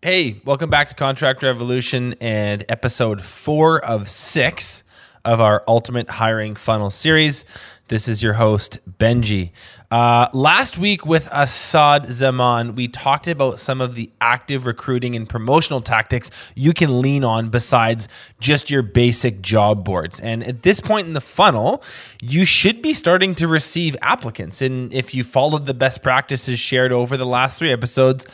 Hey, welcome back to Contractor Evolution and episode four of six of our Ultimate Hiring Funnel series. This is your host, Benji. Uh, last week with Assad Zaman, we talked about some of the active recruiting and promotional tactics you can lean on besides just your basic job boards. And at this point in the funnel, you should be starting to receive applicants. And if you followed the best practices shared over the last three episodes,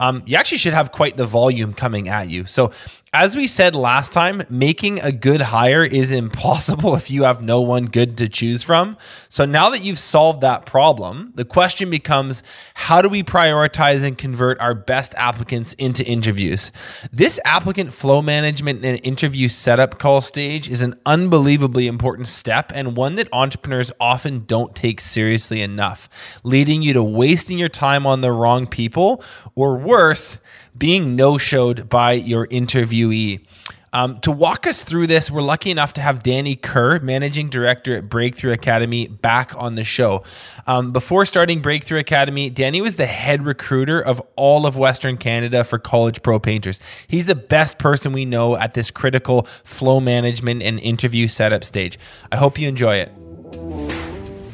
um, you actually should have quite the volume coming at you. So as we said last time, making a good hire is impossible if you have no one good to choose from. So now that you've solved that problem, the question becomes how do we prioritize and convert our best applicants into interviews? This applicant flow management and interview setup call stage is an unbelievably important step and one that entrepreneurs often don't take seriously enough, leading you to wasting your time on the wrong people or worse, being no showed by your interviewee. Um, to walk us through this, we're lucky enough to have Danny Kerr, Managing Director at Breakthrough Academy, back on the show. Um, before starting Breakthrough Academy, Danny was the head recruiter of all of Western Canada for college pro painters. He's the best person we know at this critical flow management and interview setup stage. I hope you enjoy it.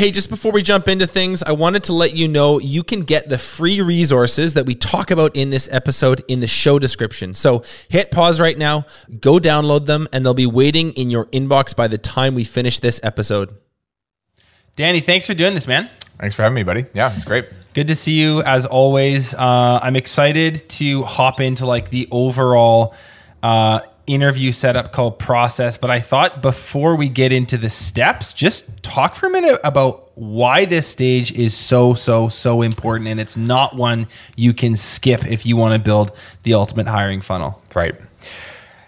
Hey, just before we jump into things, I wanted to let you know you can get the free resources that we talk about in this episode in the show description. So hit pause right now, go download them, and they'll be waiting in your inbox by the time we finish this episode. Danny, thanks for doing this, man. Thanks for having me, buddy. Yeah, it's great. Good to see you as always. Uh, I'm excited to hop into like the overall uh, interview setup called process. But I thought before we get into the steps, just talk for a minute about why this stage is so, so, so important. And it's not one you can skip if you want to build the ultimate hiring funnel. Right.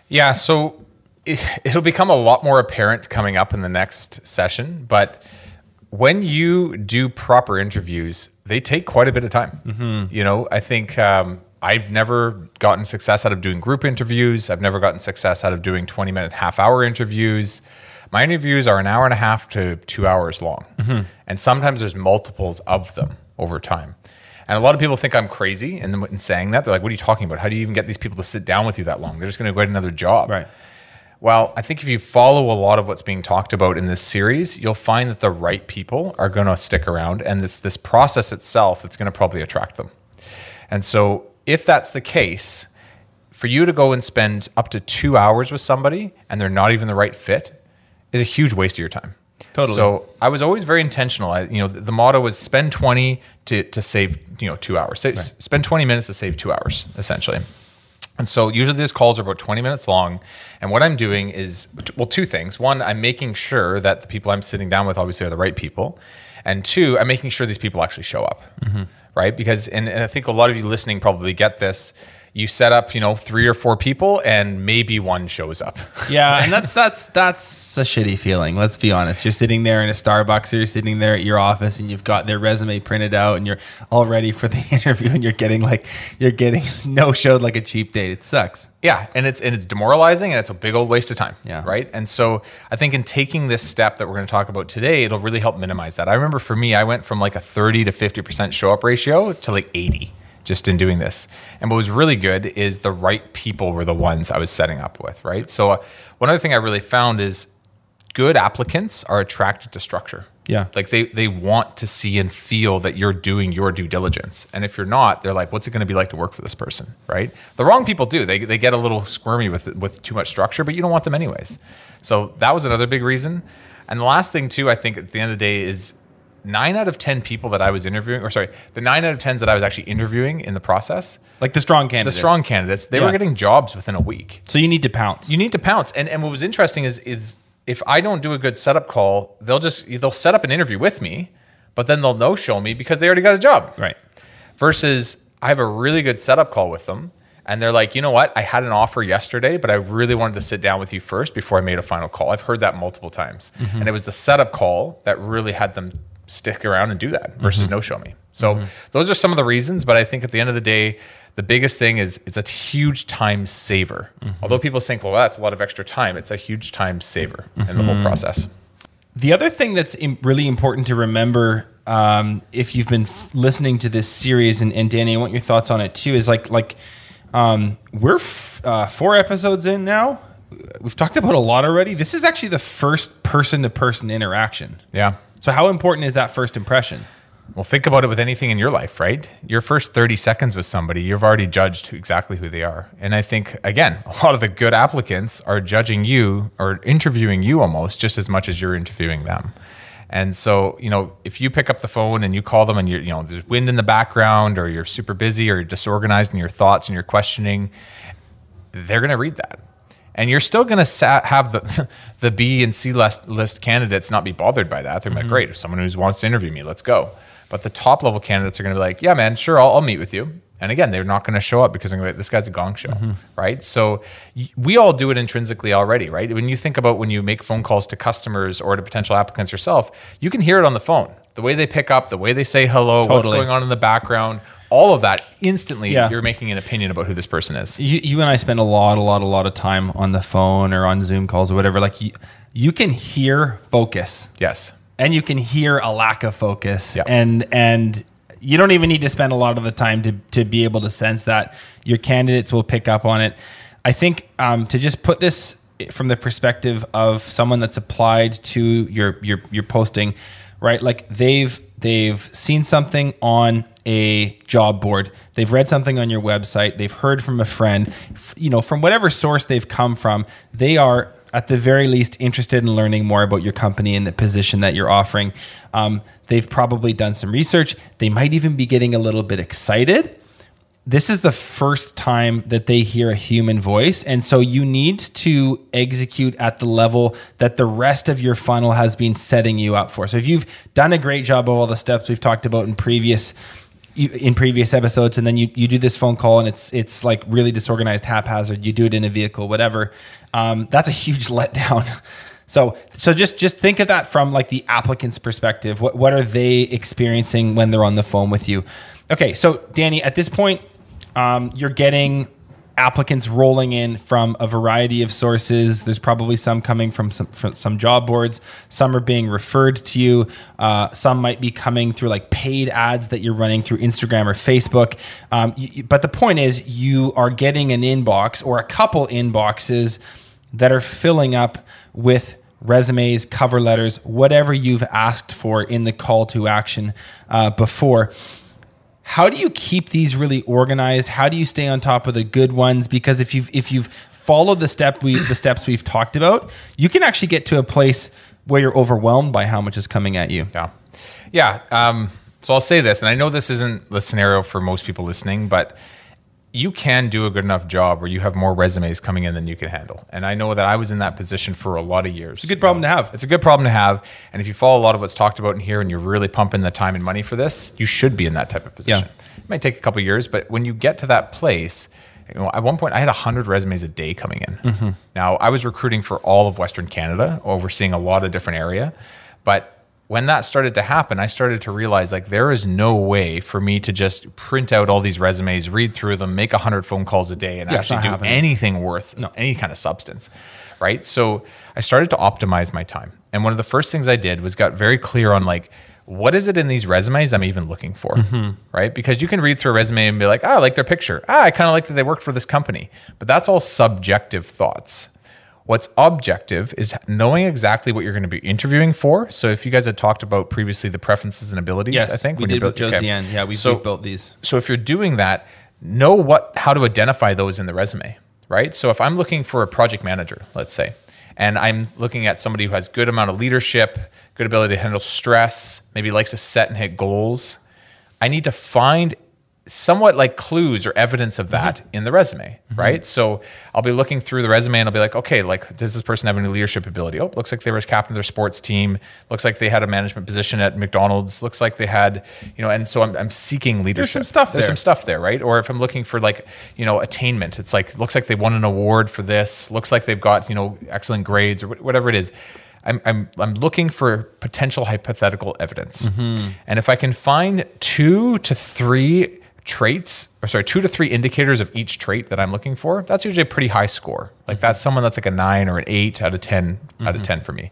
Yeah. So it, it'll become a lot more apparent coming up in the next session. But when you do proper interviews, they take quite a bit of time. Mm-hmm. You know, I think um, I've never gotten success out of doing group interviews. I've never gotten success out of doing 20 minute, half hour interviews. My interviews are an hour and a half to two hours long. Mm-hmm. And sometimes there's multiples of them over time. And a lot of people think I'm crazy in, in saying that. They're like, what are you talking about? How do you even get these people to sit down with you that long? They're just going to go get another job. Right. Well, I think if you follow a lot of what's being talked about in this series, you'll find that the right people are going to stick around and it's this process itself that's going to probably attract them. And so if that's the case, for you to go and spend up to two hours with somebody and they're not even the right fit is a huge waste of your time. Totally. So I was always very intentional. I, you know, the, the motto was spend 20 to, to save, you know, two hours. Right. Spend 20 minutes to save two hours, essentially. And so usually these calls are about 20 minutes long. And what I'm doing is, well, two things. One, I'm making sure that the people I'm sitting down with obviously are the right people. And two, I'm making sure these people actually show up. Mm-hmm right? Because, and, and I think a lot of you listening probably get this you set up, you know, three or four people and maybe one shows up. Yeah, and that's that's that's a shitty feeling. Let's be honest. You're sitting there in a Starbucks or you're sitting there at your office and you've got their resume printed out and you're all ready for the interview and you're getting like you're getting no showed like a cheap date. It sucks. Yeah, and it's and it's demoralizing and it's a big old waste of time. Yeah. Right. And so I think in taking this step that we're going to talk about today, it'll really help minimize that. I remember for me, I went from like a 30 to 50% show up ratio to like 80 just in doing this. And what was really good is the right people were the ones I was setting up with, right? So uh, one other thing I really found is good applicants are attracted to structure. Yeah. Like they they want to see and feel that you're doing your due diligence. And if you're not, they're like, what's it going to be like to work for this person, right? The wrong people do. They, they get a little squirmy with with too much structure, but you don't want them anyways. So that was another big reason. And the last thing too, I think at the end of the day is nine out of 10 people that I was interviewing, or sorry, the nine out of 10s that I was actually interviewing in the process, like the strong candidates, the strong candidates, they yeah. were getting jobs within a week. So you need to pounce. You need to pounce. And, and what was interesting is, is if I don't do a good setup call, they'll just, they'll set up an interview with me, but then they'll no show me because they already got a job. Right. Versus I have a really good setup call with them and they're like, you know what? I had an offer yesterday, but I really wanted to sit down with you first before I made a final call. I've heard that multiple times. Mm-hmm. And it was the setup call that really had them stick around and do that versus no show me. So those are some of the reasons. But I think at the end of the day, the biggest thing is it's a huge time saver. Although people think, well, that's a lot of extra time, it's a huge time saver in the whole process. The other thing that's im- really important to remember, um, if you've been listening to this series, and, and Danny, I want your thoughts on it too, is like like um, we're f- uh, four episodes in now. We've talked about a lot already. This is actually the first person to person interaction. Yeah. So how important is that first impression? Well, think about it with anything in your life, right? Your first 30 seconds with somebody, you've already judged exactly who they are. And I think, again, a lot of the good applicants are judging you or interviewing you almost just as much as you're interviewing them. And so, you know, if you pick up the phone and you call them and you're, you know, there's wind in the background or you're super busy or you're disorganized in your thoughts and you're questioning, they're going to read that. And you're still going to sa- have the the B and C list, list candidates not be bothered by that. They're like, mm-hmm. great, if someone who wants to interview me, let's go. But the top level candidates are going to be like, yeah, man, sure, I'll, I'll meet with you. And again, they're not going to show up because be like, this guy's a gong show, mm-hmm. right? So we all do it intrinsically already, right? When you think about when you make phone calls to customers or to potential applicants yourself, you can hear it on the phone. The way they pick up, the way they say hello, what's going on in the background, all of that instantly, Yeah. you're making an opinion about who this person is. You, you and I spend a lot, a lot, a lot of time on the phone or on Zoom calls or whatever. Like you, you can hear focus. Yes. and you can hear a lack of focus Yeah. and and you don't even need to spend a lot of the time to to be able to sense that your candidates will pick up on it i think um, to just put this from the perspective of someone that's applied to your your your posting right like they've they've seen something on a job board they've read something on your website they've heard from a friend you know from whatever source they've come from they are at the very least interested in learning more about your company and the position that you're offering. Um, they've probably done some research. They might even be getting a little bit excited. This is the first time that they hear a human voice. And so you need to execute at the level that the rest of your funnel has been setting you up for. So if you've done a great job of all the steps we've talked about in previous you- in previous episodes and then you, you do this phone call and it's it's like really disorganized haphazard you do it in a vehicle whatever. Um, that's a huge letdown. So so just just think of that from like the applicant's perspective. What what are they experiencing when they're on the phone with you? Okay so danny at this point um, you're getting applicants rolling in from a variety of sources. There's probably some coming from some from some job boards. Some are being referred to you. Uh, some might be coming through like paid ads that you're running through Instagram or Facebook. Um, you- but the point is, you are getting an inbox or a couple inboxes that are filling up with resumes, cover letters, whatever you've asked for in the call to action uh, before how do you keep these really organized how do you stay on top of the good ones because if you've if you've followed the step we the steps we've talked about you can actually get to a place where you're overwhelmed by how much is coming at you Yeah. Yeah. Um, so I'll say this, and I know this isn't the scenario for most people listening, but you can do a good enough job where you have more resumes coming in than you can handle. And I know that I was in that position for a lot of years. It's a good problem to have. It's a good problem to have. And if you follow a lot of what's talked about in here and you're really pumping the time and money for this, you should be in that type of position. It might take a couple years, but when you get to that place, you know, at one point I had 100 resumes a day coming in. Mm-hmm. Now, I was recruiting for all of Western Canada, overseeing a lot of different area, but when that started to happen, I started to realize like there is no way for me to just print out all these resumes, read through them, make 100 phone calls a day and Yeah, actually do happening. anything worth No. any kind of substance, right? So I started to optimize my time. And one of the first things I did was got very clear on like what is it in these resumes I'm even looking for, Mm-hmm. right? Because you can read through a resume and be like, ah, I like their picture. Ah, I kind of like that they worked for this company. But that's all subjective thoughts. What's objective is knowing exactly what you're going to be interviewing for. So if you guys had talked about previously the preferences and abilities, yes I think we when did you're with built- okay. Yeah we've, So- we've built these so if you're doing that, know what how to identify those in the resume, right? So if I'm looking for a project manager, let's say, and I'm looking at somebody who has good amount of leadership, good ability to handle stress, maybe likes to set and hit goals, I need to find somewhat like clues or evidence of that mm-hmm. in the resume, mm-hmm. right? So I'll be looking through the resume and I'll be like, okay, like does this person have any leadership ability? Oh, looks like they were captain of their sports team. Looks like they had a management position at McDonald's. Looks like they had, you know, and so I'm, I'm seeking leadership. There's some stuff There's there. some stuff there, right? Or if I'm looking for like, you know, attainment, it's like looks like they won an award for this. Looks like they've got, you know, excellent grades or wh- whatever it is. I'm, I'm, I'm looking for potential hypothetical evidence. Mm-hmm. And if I can find two to three traits, or sorry, two to three indicators of each trait that I'm looking for, that's usually a pretty high score. Like that's someone that's like a nine or an eight out of 10 out of 10 for me.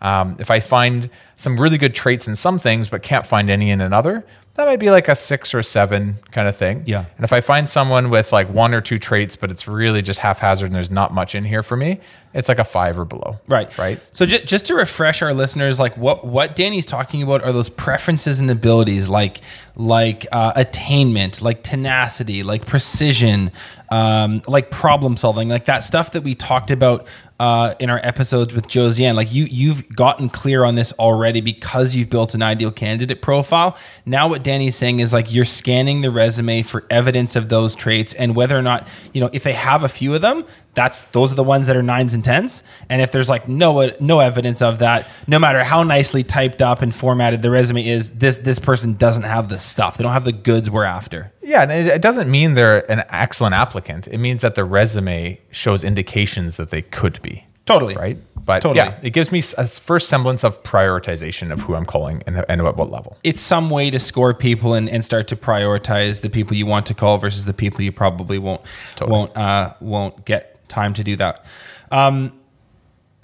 Um, if I find some really good traits in some things, but can't find any in another, that might be like a six or seven kind of thing. Yeah. And if I find someone with like one or two traits, but it's really just haphazard and there's not much in here for me, it's like a five or below. Right. Right. So just, just to refresh our listeners, like what what Danny's talking about are those preferences and abilities, like like uh, attainment, like tenacity, like precision, um, like problem solving, like that stuff that we talked about uh, in our episodes with Josiane. Like you you've gotten clear on this already because you've built an ideal candidate profile. Now what Danny's saying is like you're scanning the resume for evidence of those traits and whether or not you know if they have a few of them that's those are the ones that are nines and tens. And if there's like no no evidence of that, no matter how nicely typed up and formatted the resume is, this this person doesn't have the stuff. They don't have the goods we're after. Yeah, and it, it doesn't mean they're an excellent applicant. It means that the resume shows indications that they could be. Totally. Right. But Totally. yeah, it gives me a first semblance of prioritization of who I'm calling and, and at what level. It's some way to score people and, and start to prioritize the people you want to call versus the people you probably won't Totally. won't uh, won't get time to do that. Um,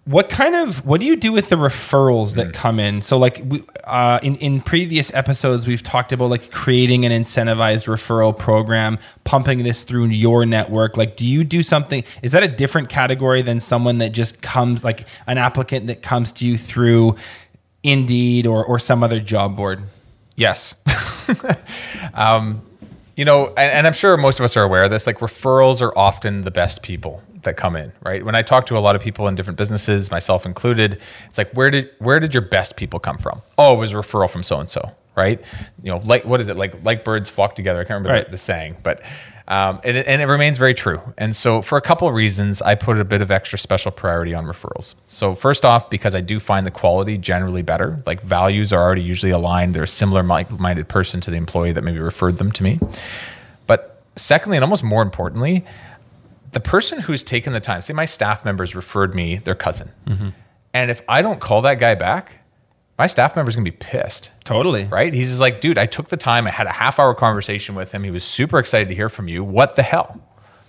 what kind of what do you do with the referrals that come in? So like we, uh, in in previous episodes, we've talked about like creating an incentivized referral program, pumping this through your network. Like, do you do something? Is that a different category than someone that just comes like an applicant that comes to you through Indeed or or some other job board? Yes. um, you know, and, and I'm sure most of us are aware of this. Like referrals are often the best people that come in, right? When I talk to a lot of people in different businesses, myself included, it's like where did where did your best people come from? Oh, it was a referral from so and so, right? You know, like what is it like? Like birds flock together. I can't remember Right. the, the saying, but um, and, it, and it remains very true. And so, for a couple of reasons, I put a bit of extra special priority on referrals. So, first off, because I do find the quality generally better. Like values are already usually aligned. They're a similar minded person to the employee that maybe referred them to me. But secondly, and almost more importantly, the person who's taken the time, say my staff members referred me their cousin. And if I don't call that guy back, my staff member's gonna be pissed Totally. right? He's just like, dude, I took the time. I had a half hour conversation with him. He was super excited to hear from you. What the hell,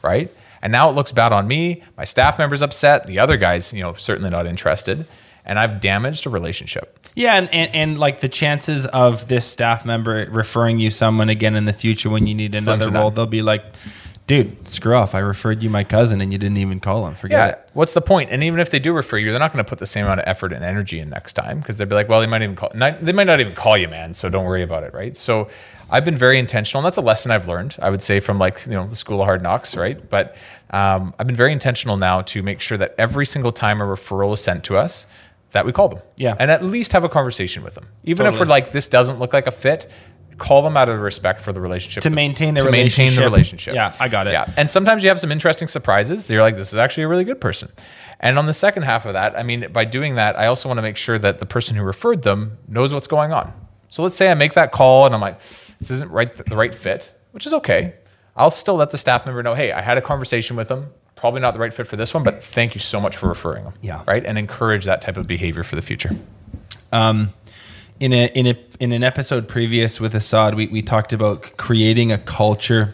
right? And now it looks bad on me. My staff member's upset. The other guy's, you know, certainly not interested. And I've damaged a relationship. Yeah, and, and, and like the chances of this staff member referring you someone again in the future when you need another role, none. they'll be like, dude, screw off. I referred you my cousin and you didn't even call him. Forget Yeah. it. What's the point? And even if they do refer you, they're not going to put the same amount of effort and energy in next time because they'd be like, well, they might even call. Not, they might not even call you, man. So don't worry about it, right? So I've been very intentional, and that's a lesson I've learned. I would say from like you know the school of hard knocks, right? But um, I've been very intentional now to make sure that every single time a referral is sent to us, that we call them, Yeah. and at least have a conversation with them, even if we're like this doesn't look like a fit. Call them out of respect for the relationship To maintain the to maintain the relationship. relationship. Yeah, I got it. Yeah, and sometimes you have some interesting surprises. You're like, this is actually a really good person. And on the second half of that, I mean, by doing that, I also want to make sure that the person who referred them knows what's going on. So let's say I make that call and I'm like, this isn't right the right fit, which is okay. I'll still let the staff member know, hey, I had a conversation with them. Probably not the right fit for this one, but thank you so much for referring them. Yeah. Right. And encourage that type of behavior for the future. Um, in a in a in an episode previous with Assad, we, we talked about creating a culture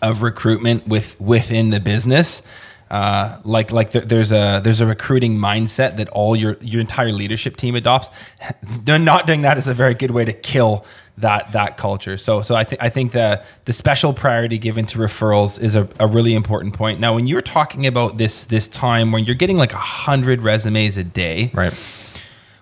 of recruitment with within the business. Uh, like like there, there's a there's a recruiting mindset that all your your entire leadership team adopts. Not doing that is a very good way to kill that that culture. So so I think I think the the special priority given to referrals is a, a really important point. Now, when you're talking about this this time when you're getting like a hundred resumes a day, Right.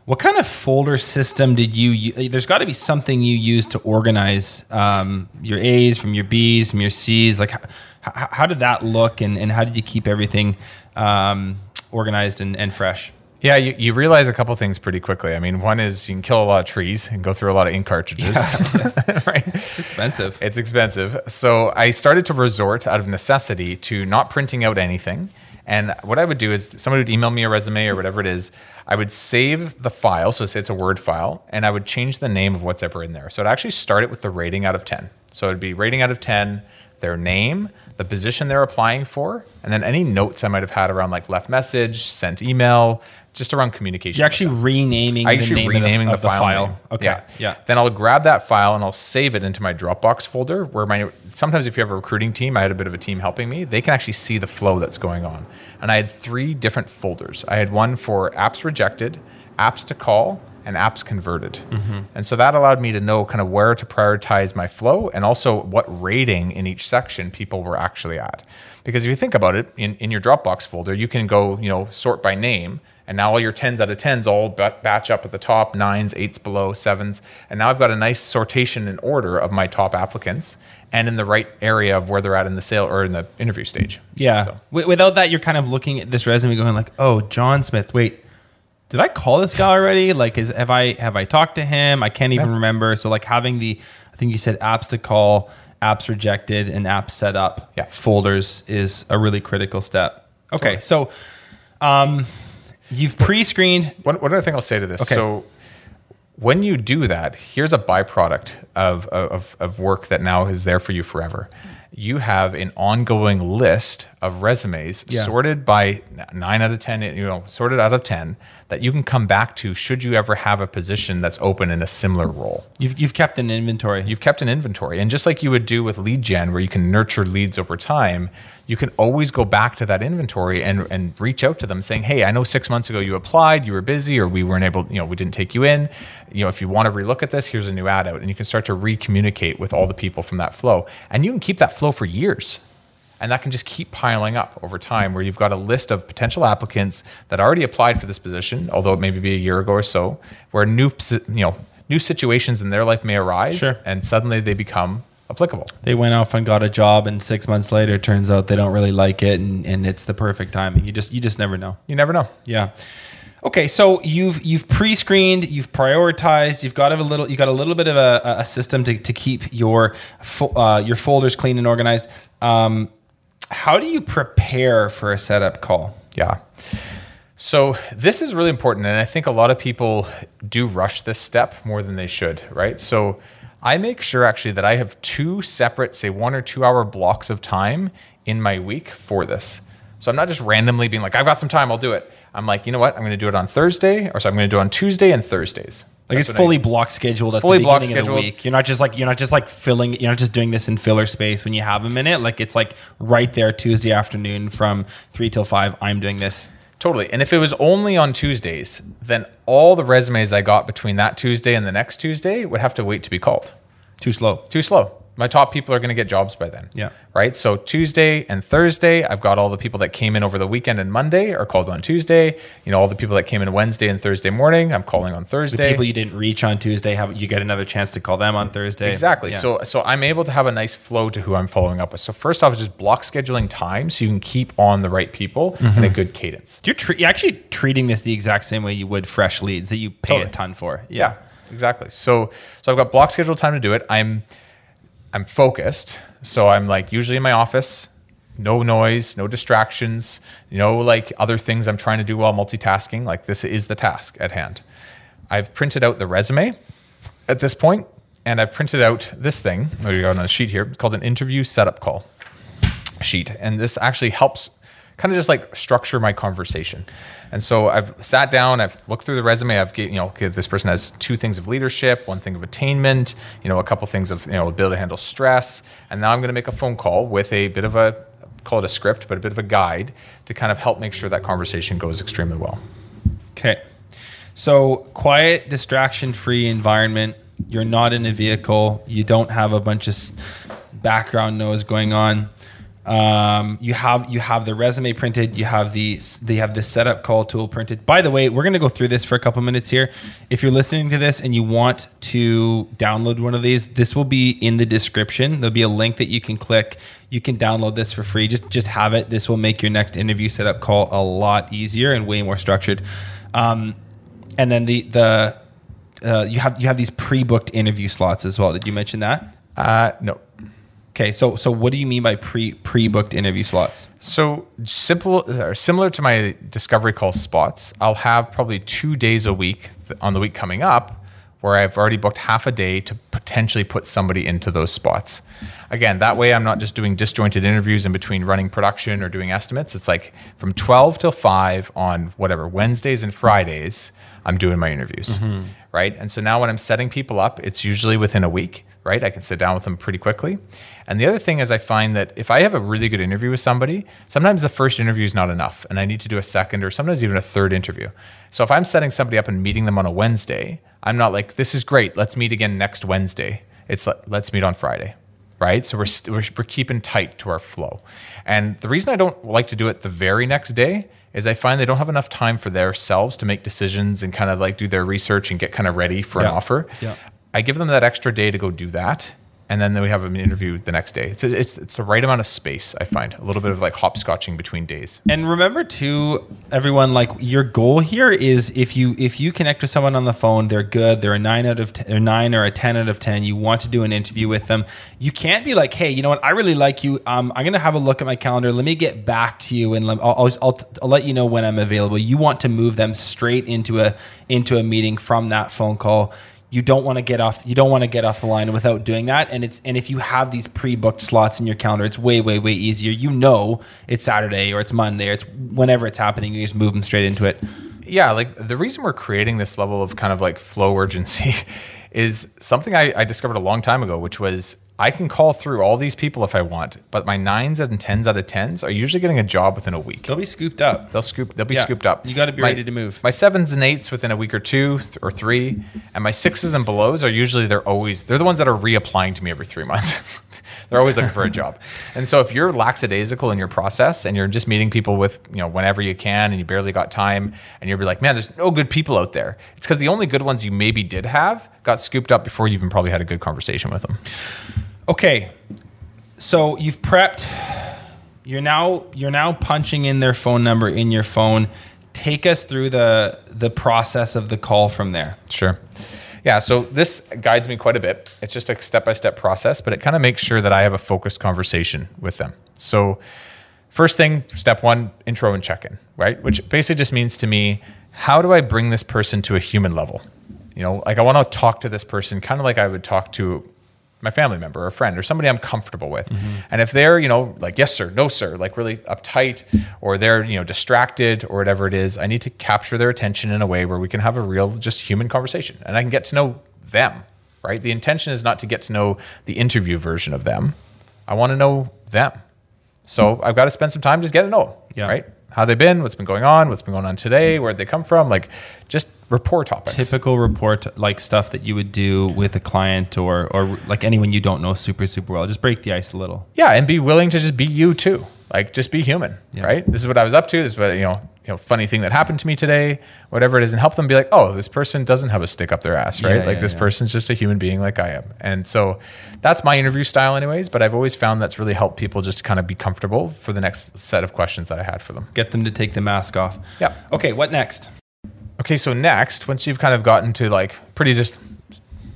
What kind of folder system did you? u- There's got to be something you use to organize um, your A's from your B's from your C's. Like, h- h- how did that look, and, and how did you keep everything um, organized and, and fresh? Yeah, you, you realize a couple things pretty quickly. I mean, one is you can kill a lot of trees and go through a lot of ink cartridges, Yeah. right? It's expensive. It's expensive. So I started to resort out of necessity to not printing out anything. And what I would do is somebody would email me a resume or whatever it is. I would save the file, so say it's a Word file, and I would change the name of what's ever in there. So I'd actually start it with the rating out of 10. So it'd be rating out of 10, their name, the position they're applying for, and then any notes I might have had around like left message, sent email, just around communication. You're actually renaming I the actually name renaming of the, the, of file. the name. file. Okay. Yeah. Yeah. Then I'll grab that file and I'll save it into my Dropbox folder where my sometimes if you have a recruiting team, I had a bit of a team helping me, they can actually see the flow that's going on. And I had three different folders. I had one for apps rejected, apps to call, and apps converted. Mm-hmm. And so that allowed me to know kind of where to prioritize my flow and also what rating in each section people were actually at. Because if you think about it, in, in your Dropbox folder, you can go, you know, sort by name. And now all your 10s out of 10s all batch up at the top, nines, eights below, sevens. And now I've got a nice sortation in order of my top applicants and in the right area of where they're at in the sale or in the interview stage. Yeah. So- Without that, you're kind of looking at this resume going like, "Oh, John Smith. Wait, did I call this guy already? Like, is have I have I talked to him? I can't even Yeah. remember." So like having the, I think you said apps to call, apps rejected, and apps set up Yeah. folders is a really critical step. Okay, so, um, you've pre-screened. One, one other thing I'll say to this. Okay. So when you do that, here's a byproduct of, of, of work that now is there for you forever. You have an ongoing list of resumes Yeah. sorted by nine out of 10, you know, sorted out of 10 that you can come back to should you ever have a position that's open in a similar role. You've you've kept an inventory. You've kept an inventory. And just like you would do with lead gen, where you can nurture leads over time, you can always go back to that inventory and, and reach out to them saying, Hey, I know six months ago you applied, you were busy, or we weren't able, you know, we didn't take you in. You know, if you want to relook at this, here's a new ad out. And you can start to re-communicate with all the people from that flow. And you can keep that flow for years. And that can just keep piling up over time where you've got a list of potential applicants that already applied for this position, although it maybe be a year ago or so, where new you know, new situations in their life may arise Sure. and suddenly they become applicable. they went off and got a job, and six months later, it turns out they don't really like it, and, and it's the perfect timing. You just you just never know. You never know. Yeah. Okay, so you've you've pre-screened, you've prioritized, you've got a little you got a little bit of a, a system to, to keep your fo- uh, your folders clean and organized. Um, how do you prepare for a setup call? Yeah. So this is really important, and I think a lot of people do rush this step more than they should, right? So I make sure actually that I have two separate, say one or two hour blocks of time in my week for this. So I'm not just randomly being like, I've got some time, I'll do it. I'm like, you know what? I'm going to do it on Thursday, or so I'm going to do it on Tuesday and Thursdays. Like That's it's what I- fully block scheduled at Fully the block beginning of the week. You're not just like you're not just like filling. You're not just doing this in filler space when you have a minute. Like it's like right there Tuesday afternoon from three till five. I'm doing this. Totally. And if it was only on Tuesdays, then all the resumes I got between that Tuesday and the next Tuesday would have to wait to be called. Too slow. Too slow. My top people are going to get jobs by then. Yeah. Right. So Tuesday and Thursday, I've got all the people that came in over the weekend and Monday are called on Tuesday. You know, all the people that came in Wednesday and Thursday morning, I'm calling on Thursday. The people you didn't reach on Tuesday, have you get another chance to call them on Thursday. Exactly. Yeah. So so I'm able to have a nice flow to who I'm following up with. So first off, is just block scheduling time so you can keep on the right people Mm-hmm. and a good cadence. you're, tre- you're actually treating this the exact same way you would fresh leads that you pay a ton for. Yeah, exactly. So so I've got block scheduled time to do it. I'm I'm focused. So I'm like usually in my office, no noise, no distractions, no like other things I'm trying to do while multitasking. Like this is the task at hand. I've printed out the resume at this point, and I've printed out this thing. Oh, we got on a sheet here it's called an interview setup call sheet. And this actually helps kind of just like structure my conversation. And so I've sat down, I've looked through the resume. I've you know, okay, this person has two things of leadership, one thing of attainment, you know, a couple things of, you know, ability to handle stress. And now I'm going to make a phone call with a bit of a, call it a script, but a bit of a guide to kind of help make sure that conversation goes extremely well. Okay. So quiet, distraction-free environment. You're not in a vehicle. You don't have a bunch of background noise going on. Um, you have you have the resume printed. You have the they have the setup call tool printed. By the way, we're going to go through this for a couple minutes here. If you're listening to this and you want to download one of these, this will be in the description. There'll be a link that you can click. You can download this for free. Just just have it. This will make your next interview setup call a lot easier and way more structured. Um, and then the the uh, you have you have these pre-booked interview slots as well. Did you mention that? Uh, no. Okay, so so what do you mean by pre pre-booked interview slots? So simple, or similar to my discovery call spots, I'll have probably two days a week on the week coming up where I've already booked half a day to potentially put somebody into those spots. Again, that way I'm not just doing disjointed interviews in between running production or doing estimates. It's like from 12 till 5 on whatever Wednesdays and Fridays, I'm doing my interviews. Mm-hmm. Right. And so now when I'm setting people up, it's usually within a week right? I can sit down with them pretty quickly. And the other thing is, I find that if I have a really good interview with somebody, sometimes the first interview is not enough, and I need to do a second or sometimes even a third interview. So if I'm setting somebody up and meeting them on a Wednesday, I'm not like, this is great, let's meet again next Wednesday. It's like, let's meet on Friday. Right. So we're, st- we're, we're keeping tight to our flow. And the reason I don't like to do it the very next day is I find they don't have enough time for themselves to make decisions and kind of like do their research and get kind of ready for Yeah. an offer. Yeah. I give them that extra day to go do that. And then we have an interview the next day. It's, it's, it's the right amount of space, I find. A little bit of like hopscotching between days. And remember too, everyone, like your goal here is if you if you connect with someone on the phone, they're good, they're a nine out of ten, or nine or a ten out of ten. You want to do an interview with them. You can't be like, hey, you know what? I really like you. Um, I'm gonna have a look at my calendar. Let me get back to you, and let, I'll, I'll, I'll, I'll let you know when I'm available. You want to move them straight into a into a meeting from that phone call you don't want to get off you don't want to get off the line without doing that. And it's and if you have these pre-booked slots in your calendar it's way way way easier. You know it's saturday or it's monday or it's whenever it's happening you just move them straight into it. Yeah, like the reason we're creating this level of kind of like flow urgency is something I, I discovered a long time ago, which was I can call through all these people if I want, but my nines and tens out of tens are usually getting a job within a week. they'll be scooped up They'll scoop. They'll be Yeah. scooped up. You gotta be My- ready to move. My sevens and eights within a week or two th- or three, and my sixes and belows are usually they're always they're the ones that are reapplying to me every three months. they're always looking for a job. And so if you're lackadaisical in your process and you're just meeting people with you know whenever you can and you barely got time and you'll be like, man, there's no good people out there. It's because the only good ones you maybe did have got scooped up before you even probably had a good conversation with them. okay so you've prepped you're now you're now punching in their phone number in your phone take us through the the process of the call from there Sure. Yeah, so this guides me quite a bit. It's just a step by step process, but it kind of makes sure that I have a focused conversation with them. So, first thing, step one, intro and check in, right? Which basically just means to me, how do I bring this person to a human level? You know, like I want to talk to this person kind of like I would talk to my family member or a friend or somebody I'm comfortable with. And if they're, you know, like, yes, sir, no, sir, like really uptight or they're, you know, distracted or whatever it is, I need to capture their attention in a way where we can have a real, just human conversation and I can get to know them, right? The intention is not to get to know the interview version of them. I want to know them. So I've got to spend some time just getting to know them, Yeah. right? How they've been, what's been going on, what's been going on today, where'd they come from, like just rapport topics. typical report like stuff that you would do with a client or or like anyone you don't know super super well just break the ice a little Yeah, and be willing to just be you too. Like just be human, Yeah. right? This is what I was up to. This is what you know, you know, funny thing that happened to me today, whatever it is, and help them be like, oh, this person doesn't have a stick up their ass, right? Yeah, like yeah, this person's just a human being like I am. And so that's my interview style anyways, but I've always found that's really helped people just kind of be comfortable for the next set of questions that I had for them. get them to take the mask off Yeah. okay what next Okay, so next, once you've kind of gotten to like pretty just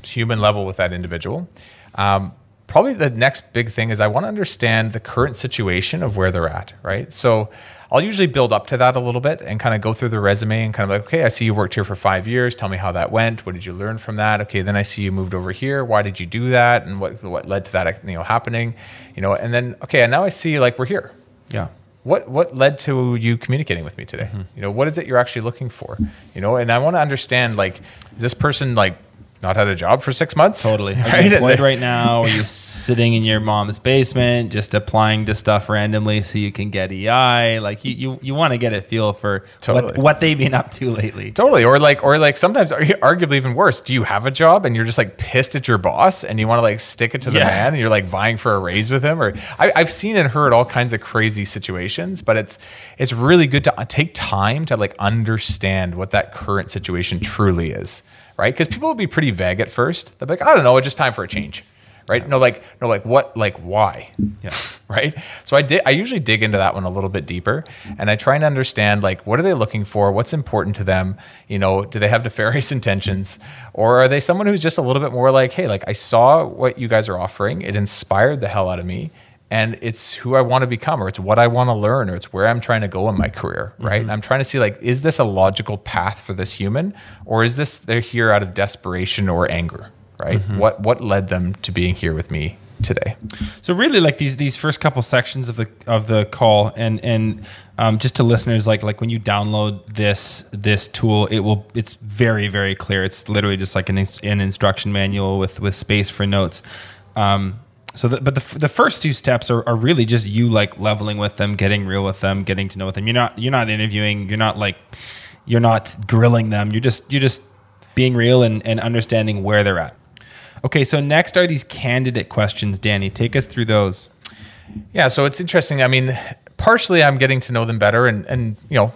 human level with that individual, um, probably the next big thing is I want to understand the current situation of where they're at, right? So I'll usually build up to that a little bit and kind of go through the resume and kind of like, okay, I see you worked here for five years. Tell me how that went. What did you learn from that? Okay, then I see you moved over here. Why did you do that? And what what led to that you know happening? You know, and then okay, and now I see like we're here yeah what what led to you communicating with me today Mm-hmm. you know what is it you're actually looking for you know and i want to understand like is this person like not had a job for six months? Totally. Are right? you employed right now? Are you sitting in your mom's basement just applying to stuff randomly so you can get ei like you you, you want to get a feel for what, Totally. what they've been up to lately. Totally. Or like or like sometimes ar- arguably even worse do you have a job and you're just like pissed at your boss and you want to like stick it to the Yeah. man and you're like vying for a raise with him? Or I, i've seen and heard all kinds of crazy situations but it's it's really good to uh, take time to like understand what that current situation truly is right because people will be pretty vague at first they'll be like i don't know it's just time for a change right no like no like what like why yeah right? So I did I usually dig into that one a little bit deeper and I try and understand like what are they looking for? What's important to them? You know, do they have nefarious intentions? Or are they someone who's just a little bit more like, hey, like I saw what you guys are offering. It inspired the hell out of me and it's who I want to become, or it's what I want to learn, or it's where I'm trying to go in my career, right? Mm-hmm. And I'm trying to see like, is this a logical path for this human, or is this they're here out of desperation or anger, right? Mm-hmm. What what led them to being here with me today? So really, like these these first couple sections of the of the call, and and um, just to listeners, like like when you download this this tool, it will it's very very clear. It's literally just like an an instruction manual with with space for notes. Um, so the, but the, the first two steps are, are really just you like leveling with them getting real with them getting to know with them. You're not you're not interviewing you're not like you're not grilling them. You're just you're just being real and, and understanding where they're at. Okay so next are these candidate questions danny. Take us through those. Yeah so it's interesting. I mean partially i'm getting to know them better and and you know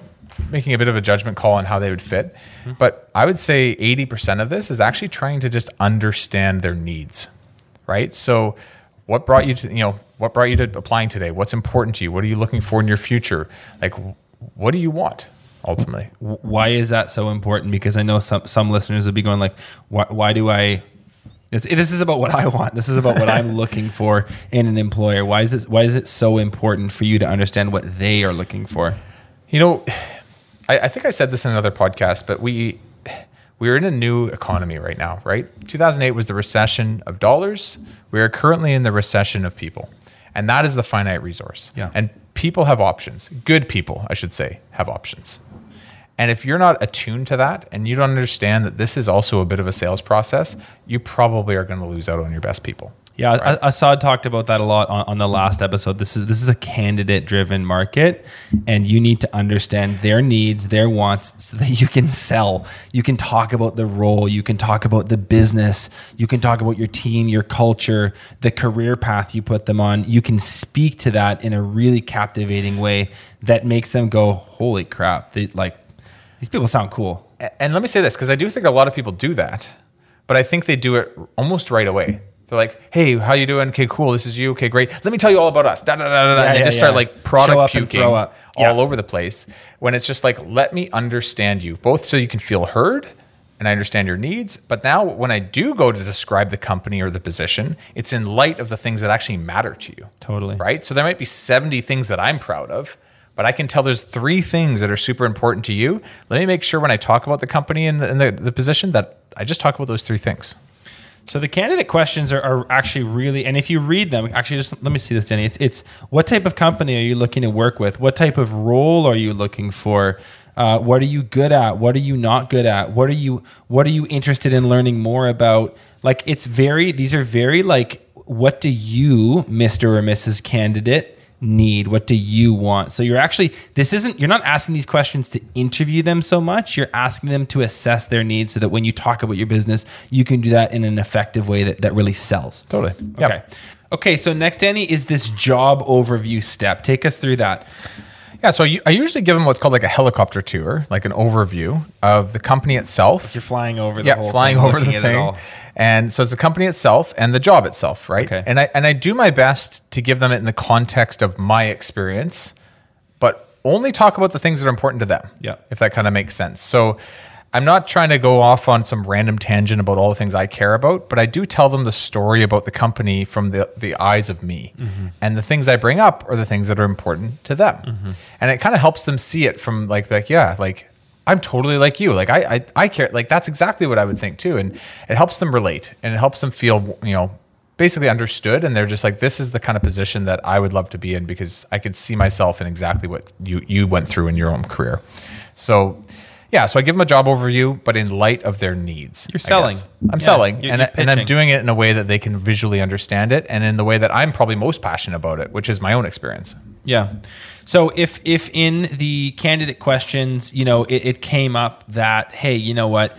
making a bit of a judgment call on how they would fit. Mm-hmm. but i would say 80% of this is actually trying to just understand their needs right? So what brought you to you know what brought you to applying today what's important to you what are you looking for in your future like what do you want ultimately why is that so important because i know some some listeners will be going like why, why do i this is about what I want. This is about what I'm looking for in an employer. Why is it why is it so important for you to understand what they are looking for? You know, I, I think I said this in another podcast, but we we're in a new economy right now, right? 2008 was the recession of dollars. We are currently in the recession of people. And that is the finite resource. Yeah. And people have options. Good people, I should say, have options. And if you're not attuned to that and you don't understand that this is also a bit of a sales process, you probably are going to lose out on your best people. Yeah, right. Assad talked about that a lot on, on, the last episode. This is this is a candidate driven market, and you need to understand their needs, their wants, so that you can sell. You can talk about the role, you can talk about the business, you can talk about your team, your culture, the career path you put them on. You can speak to that in a really captivating way that makes them go, "Holy crap!" They like these people sound cool. And let me say this because I do think a lot of people do that, but I think they do it almost right away they're like, "Hey, how you doing? Okay, cool. This is you. Okay, great. Let me tell you all about us." Da, da, da, da, yeah, and they yeah, just start like product puking all over the place. When it's just like, "Let me understand you, both so you can feel heard." And I understand your needs. But now, when I do go to describe the company or the position, it's in light of the things that actually matter to you. Totally. Right. So there might be 70 things that I'm proud of, but I can tell there's three things that are super important to you. Let me make sure when I talk about the company and the, and the, the position that I just talk about those three things. So the candidate questions are, are, actually really, and if you read them, actually, just let me see this, Danny. It's, it's what type of company are you looking to work with? What type of role are you looking for? Uh, what are you good at? What are you not good at? What are you What are you interested in learning more about? Like, it's very. These are very like, what do you, Mister or Mrs. Candidate, need? What do you want? So you're actually this isn't you're not asking these questions to interview them so much. You're asking them to assess their needs so that when you talk about your business, you can do that in an effective way that, that really sells. Totally. Okay. Yep. Okay, so next Danny is this job overview step. Take us through that. Yeah, so I usually give them what's called like a helicopter tour, like an overview of the company itself. Like you're flying over the yeah, whole flying thing, over the thing. And so it's the company itself and the job itself, right? Okay. And I and I do my best to give them it in the context of my experience, but only talk about the things that are important to them. Yeah. If that kind of makes sense. So I'm not trying to go off on some random tangent about all the things I care about, but I do tell them the story about the company from the, the eyes of me. Mm-hmm. And the things I bring up are the things that are important to them. Mm-hmm. And it kind of helps them see it from like, like, yeah, like I'm totally like you. Like I, I, I care. Like that's exactly what I would think too. And it helps them relate and it helps them feel, you know, basically understood. And they're just like, this is the kind of position that I would love to be in because I could see myself in exactly what you, you went through in your own career. So yeah, so I give them a job overview, but in light of their needs. You're selling. I'm yeah, selling, you're, and, you're and I'm doing it in a way that they can visually understand it, and in the way that I'm probably most passionate about it, which is my own experience. Yeah. So if if in the candidate questions, you know, it, it came up that hey, you know what,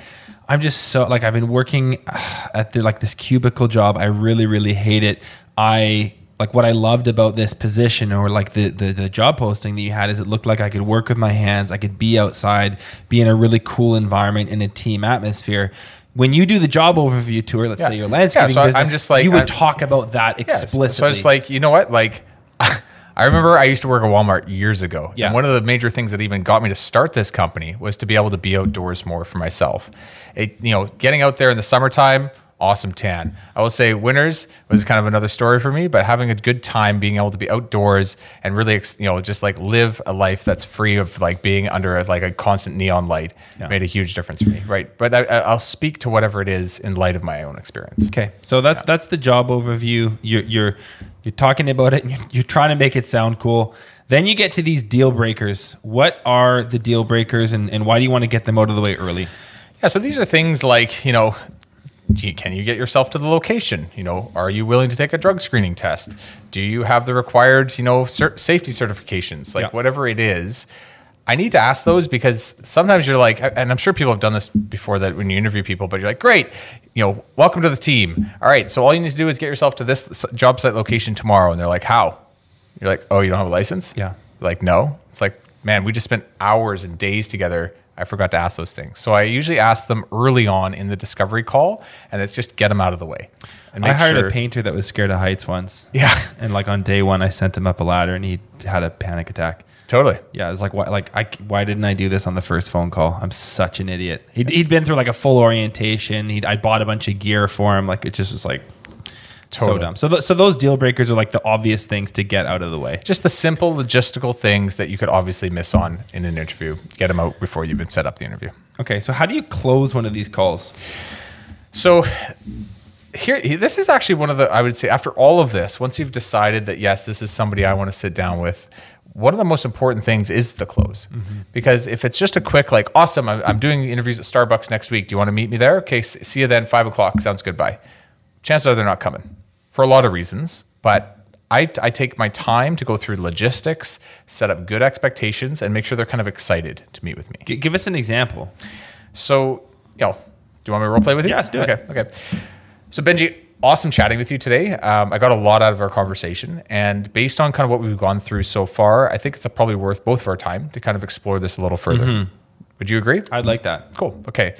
I'm just so like I've been working at the like this cubicle job. I really really hate it. I like what I loved about this position or like the, the the job posting that you had is it looked like I could work with my hands, I could be outside, be in a really cool environment in a team atmosphere. When you do the job overview tour, let's yeah. say your landscaping yeah, so business, I'm just like, you would I'm, talk about that explicitly. Yeah, so, so it's like, you know what? Like I remember I used to work at Walmart years ago. Yeah. And one of the major things that even got me to start this company was to be able to be outdoors more for myself. It, you know, getting out there in the summertime, awesome tan. I will say winters was kind of another story for me, but having a good time being able to be outdoors and really, you know, just like live a life that's free of like being under a, like a constant neon light Yeah. made a huge difference for me. Right. But I, I- I'll speak to whatever it is in light of my own experience. Okay, so that's that's the job overview. You're you're you're talking about it. And you're, trying to make it sound cool. Then you get to these deal breakers. What are the deal breakers, and, and why do you want to get them out of the way early? Yeah, so these are things like, you know, you- can you get yourself to the location? You know, are you willing to take a drug screening test? Do you have the required, you know, cert- safety certifications? Like Yeah. whatever it is. I need to ask those because sometimes you're like, and I'm sure people have done this before that when you interview people, but you're like, great, you know, welcome to the team. All right, so all you need to do is get yourself to this job site location tomorrow. And they're like, how? You're like, oh, you don't have a license? Yeah. Like, no. It's like, man, we just spent hours and days together. I forgot to ask those things. So I usually ask them early on in the discovery call, and it's just get them out of the way. And I hired sure- a painter that was scared of heights once. Yeah, and like on day one, I sent him up a ladder, and he had a panic attack. totally. Yeah, it was like, why, like, I, why didn't I do this on the first phone call? I'm such an idiot. He'd, he'd been through like a full orientation. He'd, I bought a bunch of gear for him. Like, it just was like so Totally. dumb. So, th- so those deal breakers are like the obvious things to get out of the way. Just the simple logistical things that you could obviously miss on in an interview. Get them out before you even set up the interview. Okay, so how do you close one of these calls? So here this is actually one of the I would say after all of this, once you've decided that yes, this is somebody I want to sit down with, one of the most important things is the close. Mm-hmm. Because if it's just a quick like, awesome, I'm, I'm doing interviews at Starbucks next week. Do you want to meet me there? Okay, see you then. Five o'clock sounds good. Bye. Chances are they're not coming for a lot of reasons, but. I, I take my time to go through logistics, set up good expectations, and make sure they're kind of excited to meet with me. G- give us an example. So, you know, do you want me to role play with you? Let's do it. okay, Okay. So, Benji, awesome chatting with you today. Um, I got a lot out of our conversation. And based on kind of what we've gone through so far, I think it's probably worth both of our time to kind of explore this a little further. Mm-hmm. Would you agree? I'd like that. Cool. Okay.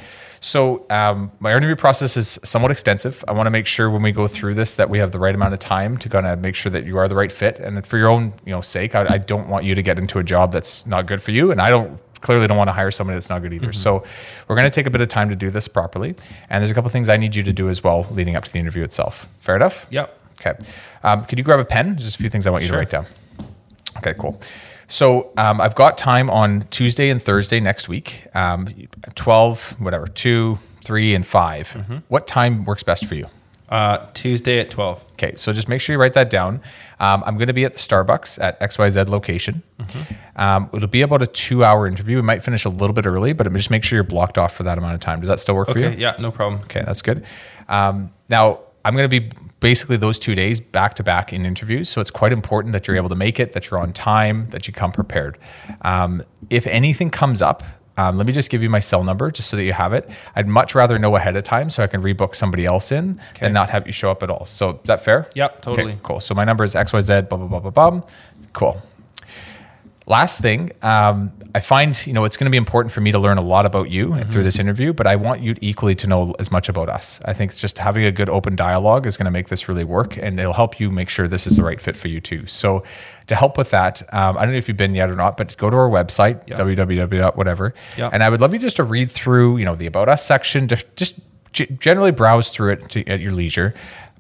So um, my interview process is somewhat extensive. I want to make sure when we go through this that we have the right amount of time to kind of make sure that you are the right fit. And for your own, you know, sake, I, I don't want you to get into a job that's not good for you, and I don't clearly don't want to hire somebody that's not good either. So we're going to take a bit of time to do this properly. And there's a couple things I need you to do as well leading up to the interview itself. Fair enough. Yep. Okay. Um, could you grab a pen? Just a few things I want you Sure. to write down. Okay, cool. So um, I've got time on Tuesday and Thursday next week, um, 12, whatever, 2, 3, and 5. Mm-hmm. What time works best for you? Uh, Tuesday at 12. Okay, so just make sure you write that down. Um, I'm going to be at the Starbucks at XYZ location. Mm-hmm. Um, it'll be about a two hour interview. We might finish a little bit early, but just make sure you're blocked off for that amount of time. Does that still work for you? Yeah, no problem. Okay, that's good. Um, now, I'm going to be basically those two days back to back in interviews. So it's quite important that you're able to make it, that you're on time, that you come prepared. Um, if anything comes up, um, let me just give you my cell number just so that you have it. I'd much rather know ahead of time so I can rebook somebody else in than not have you show up at all. So is that fair? Yep, totally. Okay, cool. So my number is XYZ, blah, blah, blah, blah, blah. Cool. Last thing, um, I find you know it's going to be important for me to learn a lot about you through this interview, but I want you equally to know as much about us. I think just having a good open dialogue is going to make this really work, and it'll help you make sure this is the right fit for you too. So, to help with that, um, I don't know if you've been yet or not, but go to our website www. whatever, Yeah. and I would love you just to read through you know the about us section, to just generally browse through it to, at your leisure.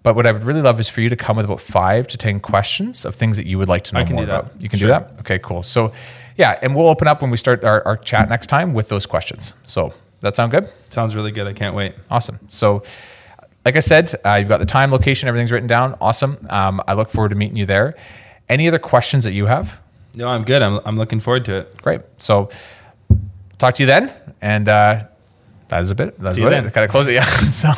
But what I would really love is for you to come with about five to 10 questions of things that you would like to know more do that. about. You can Sure. do that? Okay, cool. So, yeah, and we'll open up when we start our, our chat next time with those questions. So, that sound good? Sounds really good. I can't wait. Awesome. So, like I said, uh, you've got the time, location, everything's written down. Awesome. Um, I look forward to meeting you there. Any other questions that you have? No, I'm good. I'm, I'm looking forward to it. Great. So, talk to you then. And uh, that is a bit. That's See you then. Kind of close it. Yeah. so,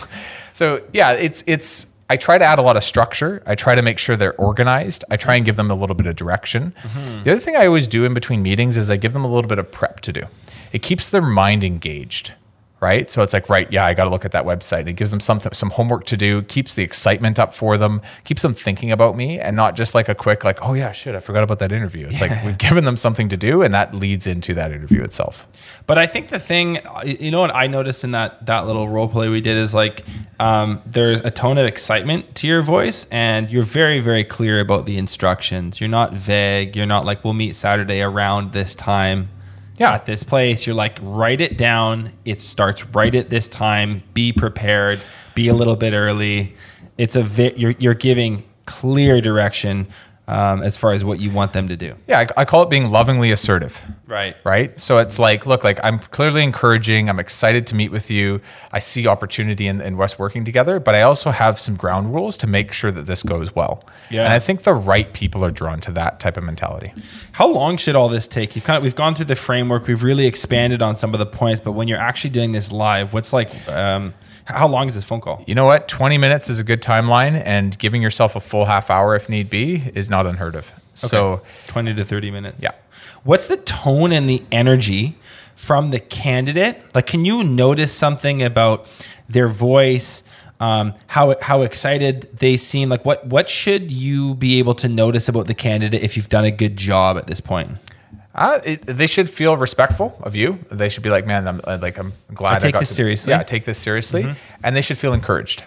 so yeah, it's it's. I try to add a lot of structure. I try to make sure they're organized. I try and give them a little bit of direction. Mm-hmm. The other thing I always do in between meetings is I give them a little bit of prep to do. It keeps their mind engaged. Right. So it's like, right, yeah, I got to look at that website. It gives them something, some homework to do, keeps the excitement up for them, keeps them thinking about me and not just like a quick, like, oh yeah, shit, I forgot about that interview. It's like we've given them something to do and that leads into that interview itself. But I think the thing, you know what I noticed in that that little role play we did is like um, there's a tone of excitement to your voice, and you're very, very clear about the instructions. You're not vague. You're not like, we'll meet Saturday around this time. Yeah. At this place, you're like, write it down. It starts right at this time. Be prepared. Be a little bit early. It's a vi- you're you're giving clear direction um, as far as what you want them to do. Yeah, I, I call it being lovingly assertive. Right. Right. So it's like, look, like I'm clearly encouraging. I'm excited to meet with you. I see opportunity in, in us working together, but I also have some ground rules to make sure that this goes well. Yeah. And I think the right people are drawn to that type of mentality. How long should all this take? You've kind of we've gone through the framework. We've really expanded on some of the points, but when you're actually doing this live, what's like? Um, how long is this phone call? You know what? 20 minutes is a good timeline, and giving yourself a full half hour if need be is not unheard of. So, 20 to 30 minutes. Yeah. What's the tone and the energy from the candidate? Like, can you notice something about their voice? Um, how how excited they seem? Like, what what should you be able to notice about the candidate if you've done a good job at this point? Uh, it, they should feel respectful of you. They should be like, man, I'm uh, like, I'm glad I take got this to- seriously. Mm-hmm. Yeah, take this seriously, and they should feel encouraged.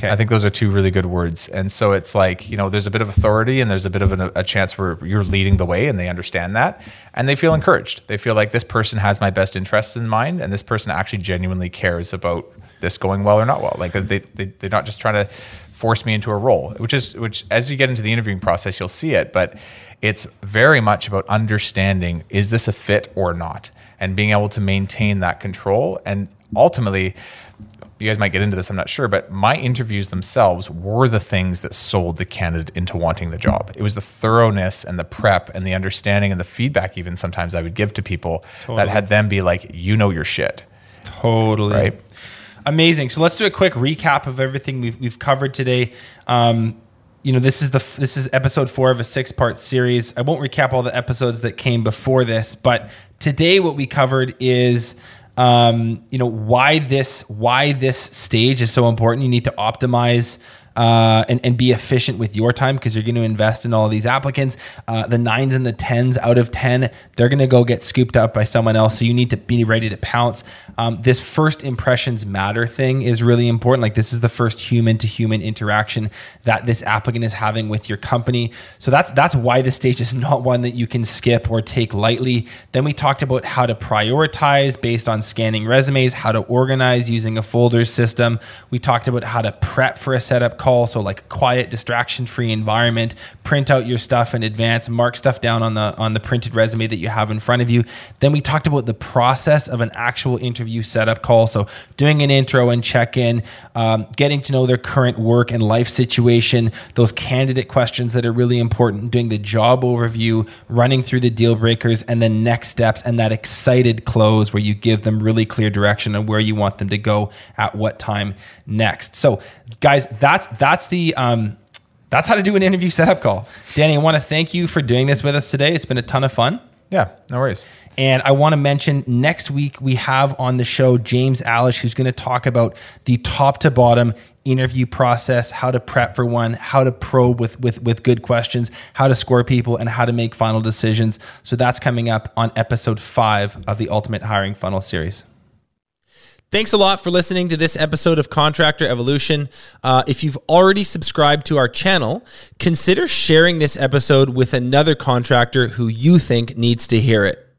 Okay, I think those are two really good words. And so it's like, you know, there's a bit of authority and there's a bit of an, a chance where you're leading the way and they understand that and they feel encouraged. They feel like this person has my best interests in mind and this person actually genuinely cares about this going well or not well. Like they, they, they're not just trying to force me into a role, which is, which as you get into the interviewing process, you'll see it. But it's very much about understanding is this a fit or not? And being able to maintain that control. And ultimately, you guys might get into this, I'm not sure, but my interviews themselves were the things that sold the candidate into wanting the job. It was the thoroughness and the prep and the understanding and the feedback, even sometimes I would give to people that had them be like, you know your shit. Totally. Right. Amazing. So let's do a quick recap of everything we've, we've covered today. Um, you know, this is the this is episode four of a six part series. I won't recap all the episodes that came before this, but today what we covered is um, you know why this why this stage is so important. You need to optimize uh, and, and be efficient with your time because you're going to invest in all these applicants. Uh, the nines and the tens out of 10, they're going to go get scooped up by someone else. So you need to be ready to pounce. Um, this first impressions matter thing is really important. Like this is the first human to human interaction that this applicant is having with your company. So that's that's why this stage is not one that you can skip or take lightly. Then we talked about how to prioritize based on scanning resumes, how to organize using a folder system. We talked about how to prep for a setup call, so like quiet, distraction-free environment. Print out your stuff in advance, mark stuff down on the on the printed resume that you have in front of you. Then we talked about the process of an actual interview setup call, so doing an intro and check-in, um, getting to know their current work and life situation, those candidate questions that are really important, doing the job overview, running through the deal breakers, and then next steps, and that excited close where you give them really clear direction on where you want them to go at what time next. So, guys, that's that's the um, that's how to do an interview setup call. Danny, I want to thank you for doing this with us today. It's been a ton of fun. Yeah, no worries. And I want to mention next week we have on the show James Alish, who's going to talk about the top to bottom interview process, how to prep for one, how to probe with, with, with good questions, how to score people, and how to make final decisions. So that's coming up on episode five of the Ultimate Hiring Funnel series. Thanks a lot for listening to this episode of Contractor Evolution. Uh, if you've already subscribed to our channel, consider sharing this episode with another contractor who you think needs to hear it.